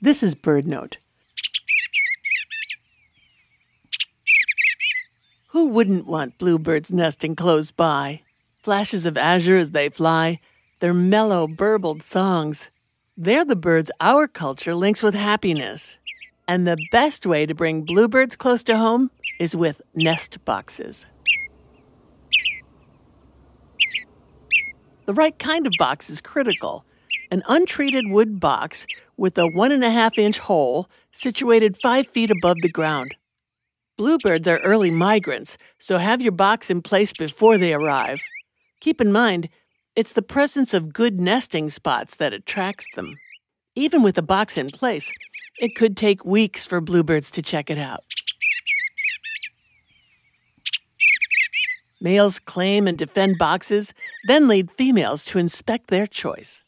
This is BirdNote. Who wouldn't want bluebirds nesting close by? Flashes of azure as they fly, their mellow, burbled songs. They're the birds our culture links with happiness. And the best way to bring bluebirds close to home is with nest boxes. The right kind of box is critical. An untreated wood box with a one and a half inch hole situated five feet above the ground. Bluebirds are early migrants, so have your box in place before they arrive. Keep in mind, it's the presence of good nesting spots that attracts them. Even with a box in place, it could take weeks for bluebirds to check it out. Males claim and defend boxes, then lead females to inspect their choice.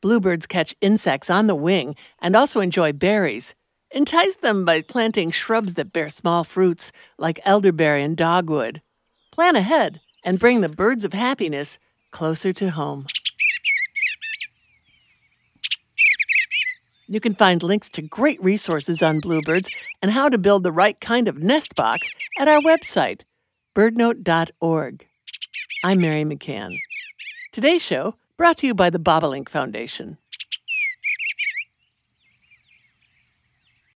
Bluebirds catch insects on the wing and also enjoy berries. Entice them by planting shrubs that bear small fruits, like elderberry and dogwood. Plan ahead and bring the birds of happiness closer to home. You can find links to great resources on bluebirds and how to build the right kind of nest box at our website, birdnote.org. I'm Mary McCann. Today's show brought to you by the Bobolink Foundation.